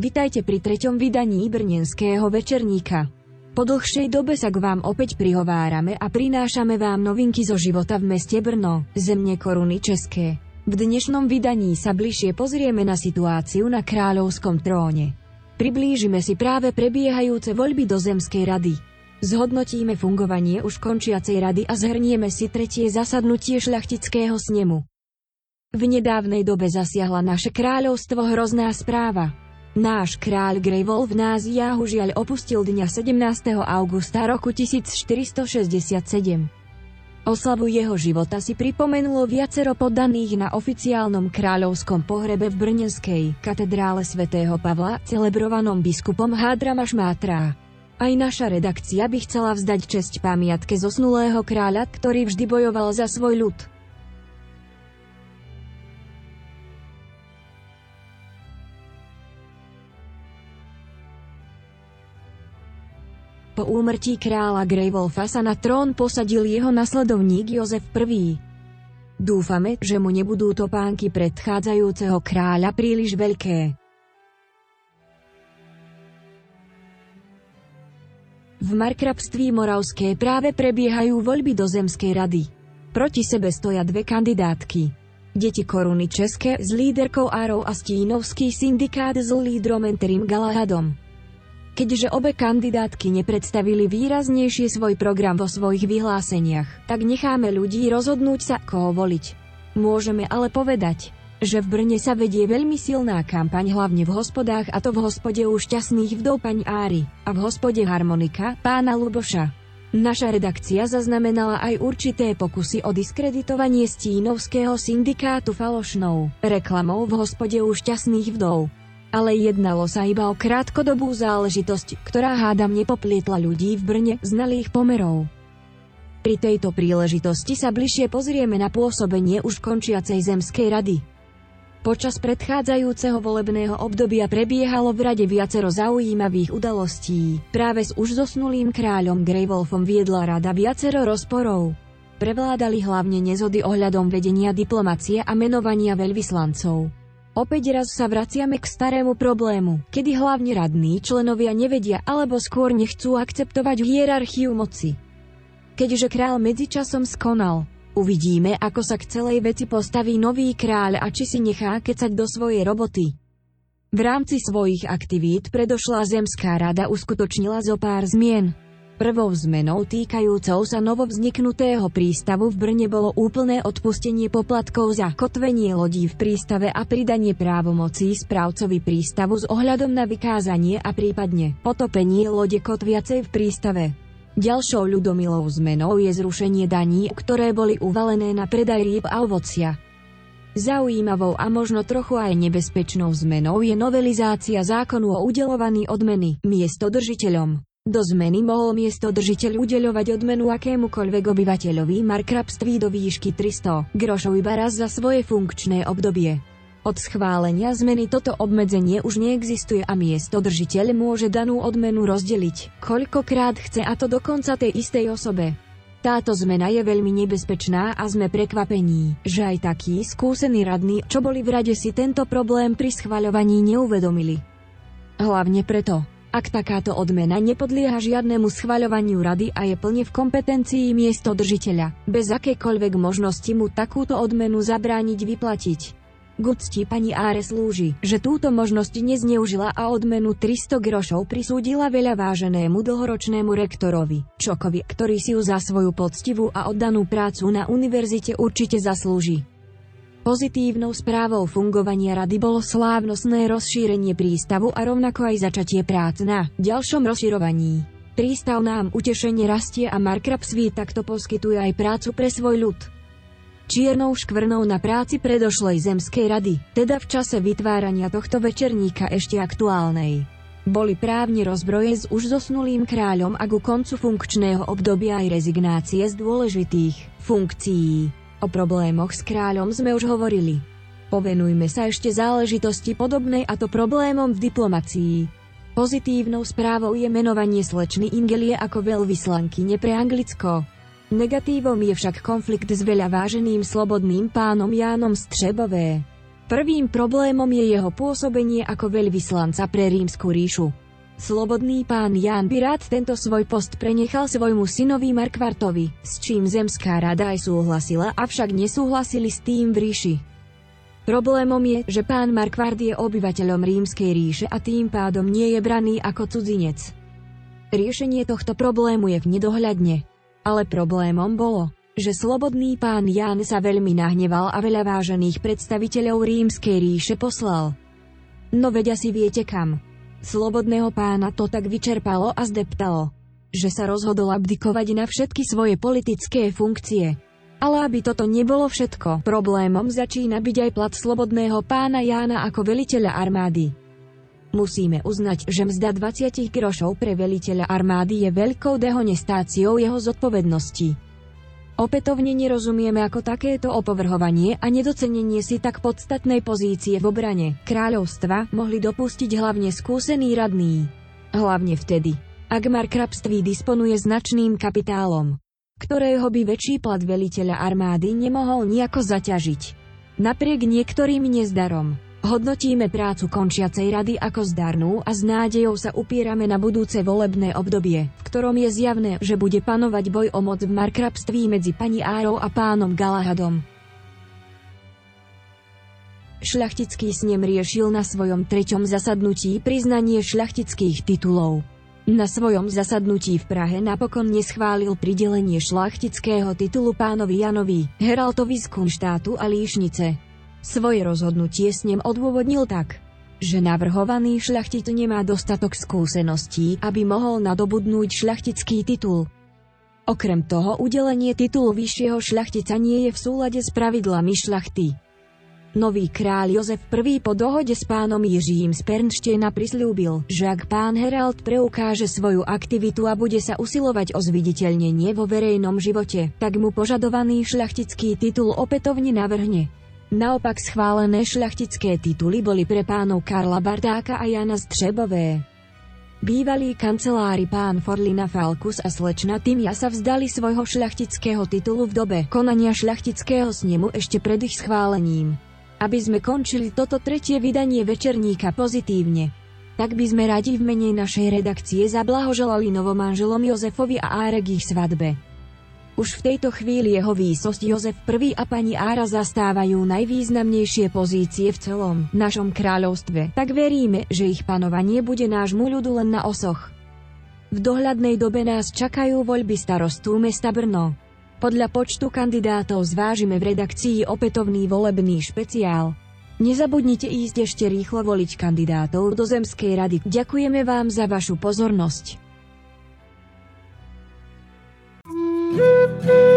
Vitajte pri treťom vydaní Brnenského večerníka. Po dlhšej dobe sa k vám opäť prihovárame a prinášame vám novinky zo života v meste Brno, zemne koruny České. V dnešnom vydaní sa bližšie pozrieme na situáciu na kráľovskom tróne. Priblížime si práve prebiehajúce voľby do Zemskej rady. Zhodnotíme fungovanie už končiacej rady a zhrnieme si tretie zasadnutie šľachtického snemu. V nedávnej dobe zasiahla naše kráľovstvo hrozná správa. Náš kráľ Greyvol v Náziahu žiaľ opustil dňa 17. augusta roku 1467. Oslavu jeho života si pripomenulo viacero poddaných na oficiálnom kráľovskom pohrebe v Brnenskej katedrále svätého Pavla, celebrovanom biskupom Hádramaš Mátra. Aj naša redakcia by chcela vzdať česť pamiatke zosnulého kráľa, ktorý vždy bojoval za svoj ľud. Po úmrtí kráľa Greywolfa sa na trón posadil jeho nasledovník Jozef I. Dúfame, že mu nebudú topánky predchádzajúceho kráľa príliš veľké. V markrabství Moravské práve prebiehajú voľby do Zemskej rady. Proti sebe stoja dve kandidátky. Deti koruny České s líderkou Árov a Stínovský syndikát s lídrom Enterim Galahadom. Keďže obe kandidátky nepredstavili výraznejšie svoj program vo svojich vyhláseniach, tak necháme ľudí rozhodnúť sa, koho voliť. Môžeme ale povedať, že v Brne sa vedie veľmi silná kampaň hlavne v hospodách a to v hospode u šťastných vdov paň Áry a v hospode Harmonika pána Luboša. Naša redakcia zaznamenala aj určité pokusy o diskreditovanie stínovského syndikátu falošnou reklamou v hospode u šťastných vdov ale jednalo sa iba o krátkodobú záležitosť, ktorá hádam nepoplietla ľudí v Brne znalých pomerov. Pri tejto príležitosti sa bližšie pozrieme na pôsobenie už končiacej Zemskej rady. Počas predchádzajúceho volebného obdobia prebiehalo v rade viacero zaujímavých udalostí. Práve s už zosnulým kráľom Greywolfom viedla rada viacero rozporov. Prevládali hlavne nezody ohľadom vedenia diplomacie a menovania veľvyslancov. Opäť raz sa vraciame k starému problému, kedy hlavne radní členovia nevedia alebo skôr nechcú akceptovať hierarchiu moci. Keďže král medzičasom skonal, uvidíme, ako sa k celej veci postaví nový kráľ a či si nechá kecať do svojej roboty. V rámci svojich aktivít predošlá Zemská rada uskutočnila zo pár zmien. Prvou zmenou týkajúcou sa novovzniknutého prístavu v Brne bolo úplné odpustenie poplatkov za kotvenie lodí v prístave a pridanie právomocí správcovi prístavu s ohľadom na vykázanie a prípadne potopenie lode kotviacej v prístave. Ďalšou ľudomilou zmenou je zrušenie daní, ktoré boli uvalené na predaj rýb a ovocia. Zaujímavou a možno trochu aj nebezpečnou zmenou je novelizácia zákonu o udelovaní odmeny miesto držiteľom. Do zmeny mohol miesto držiteľ udeľovať odmenu akémukoľvek obyvateľovi markrabství do výšky 300 grošov iba raz za svoje funkčné obdobie. Od schválenia zmeny toto obmedzenie už neexistuje a miesto držiteľ môže danú odmenu rozdeliť, koľkokrát chce a to dokonca tej istej osobe. Táto zmena je veľmi nebezpečná a sme prekvapení, že aj takí skúsení radní, čo boli v rade si tento problém pri schvaľovaní neuvedomili. Hlavne preto, ak takáto odmena nepodlieha žiadnemu schvaľovaniu rady a je plne v kompetencii miesto držiteľa, bez akékoľvek možnosti mu takúto odmenu zabrániť vyplatiť. Gucti pani Áre slúži, že túto možnosť nezneužila a odmenu 300 grošov prisúdila veľa váženému dlhoročnému rektorovi, Čokovi, ktorý si ju za svoju poctivú a oddanú prácu na univerzite určite zaslúži. Pozitívnou správou fungovania rady bolo slávnostné rozšírenie prístavu a rovnako aj začatie prác na ďalšom rozširovaní. Prístav nám utešenie rastie a Markrabsví takto poskytuje aj prácu pre svoj ľud. Čiernou škvrnou na práci predošlej Zemskej rady, teda v čase vytvárania tohto večerníka ešte aktuálnej. Boli právne rozbroje s už zosnulým kráľom a ku koncu funkčného obdobia aj rezignácie z dôležitých funkcií. O problémoch s kráľom sme už hovorili. Povenujme sa ešte záležitosti podobnej a to problémom v diplomácii. Pozitívnou správou je menovanie slečny Ingelie ako veľvyslanky pre Anglicko. Negatívom je však konflikt s veľa váženým slobodným pánom Jánom Střebové. Prvým problémom je jeho pôsobenie ako veľvyslanca pre rímsku ríšu. Slobodný pán Ján by rád tento svoj post prenechal svojmu synovi Markvartovi, s čím zemská rada aj súhlasila, avšak nesúhlasili s tým v ríši. Problémom je, že pán Markvard je obyvateľom rímskej ríše a tým pádom nie je braný ako cudzinec. Riešenie tohto problému je v nedohľadne. Ale problémom bolo, že slobodný pán Ján sa veľmi nahneval a veľa vážených predstaviteľov rímskej ríše poslal. No veď asi viete kam. Slobodného pána to tak vyčerpalo a zdeptalo, že sa rozhodol abdikovať na všetky svoje politické funkcie. Ale aby toto nebolo všetko, problémom začína byť aj plat slobodného pána Jána ako veliteľa armády. Musíme uznať, že mzda 20 grošov pre veliteľa armády je veľkou dehonestáciou jeho zodpovednosti. Opätovne nerozumieme ako takéto opovrhovanie a nedocenenie si tak podstatnej pozície v obrane kráľovstva mohli dopustiť hlavne skúsený radný. Hlavne vtedy, ak markrabství disponuje značným kapitálom, ktorého by väčší plat veliteľa armády nemohol nejako zaťažiť. Napriek niektorým nezdarom, Hodnotíme prácu končiacej rady ako zdarnú a s nádejou sa upierame na budúce volebné obdobie, v ktorom je zjavné, že bude panovať boj o moc v markrabství medzi pani Árou a pánom Galahadom. Šľachtický snem riešil na svojom treťom zasadnutí priznanie šľachtických titulov. Na svojom zasadnutí v Prahe napokon neschválil pridelenie šlachtického titulu pánovi Janovi, Heraltovi z Kunštátu a Líšnice. Svoje rozhodnutie s ním odôvodnil tak, že navrhovaný šľachtic nemá dostatok skúseností, aby mohol nadobudnúť šľachtický titul. Okrem toho udelenie titulu vyššieho šľachtica nie je v súlade s pravidlami šľachty. Nový kráľ Jozef I po dohode s pánom Jiřím z Pernštejna prislúbil, že ak pán Herald preukáže svoju aktivitu a bude sa usilovať o zviditeľnenie vo verejnom živote, tak mu požadovaný šľachtický titul opätovne navrhne. Naopak schválené šľachtické tituly boli pre pánov Karla Bardáka a Jana Střebové. Bývalí kancelári pán Forlina Falkus a slečna Timia sa vzdali svojho šľachtického titulu v dobe konania šľachtického snemu ešte pred ich schválením. Aby sme končili toto tretie vydanie večerníka pozitívne, tak by sme radi v mene našej redakcie zablahoželali novomanželom Jozefovi a Árek ich svadbe. Už v tejto chvíli jeho výsosť Jozef I a pani Ára zastávajú najvýznamnejšie pozície v celom našom kráľovstve, tak veríme, že ich panovanie bude nášmu ľudu len na osoch. V dohľadnej dobe nás čakajú voľby starostu mesta Brno. Podľa počtu kandidátov zvážime v redakcii opätovný volebný špeciál. Nezabudnite ísť ešte rýchlo voliť kandidátov do Zemskej rady. Ďakujeme vám za vašu pozornosť. Música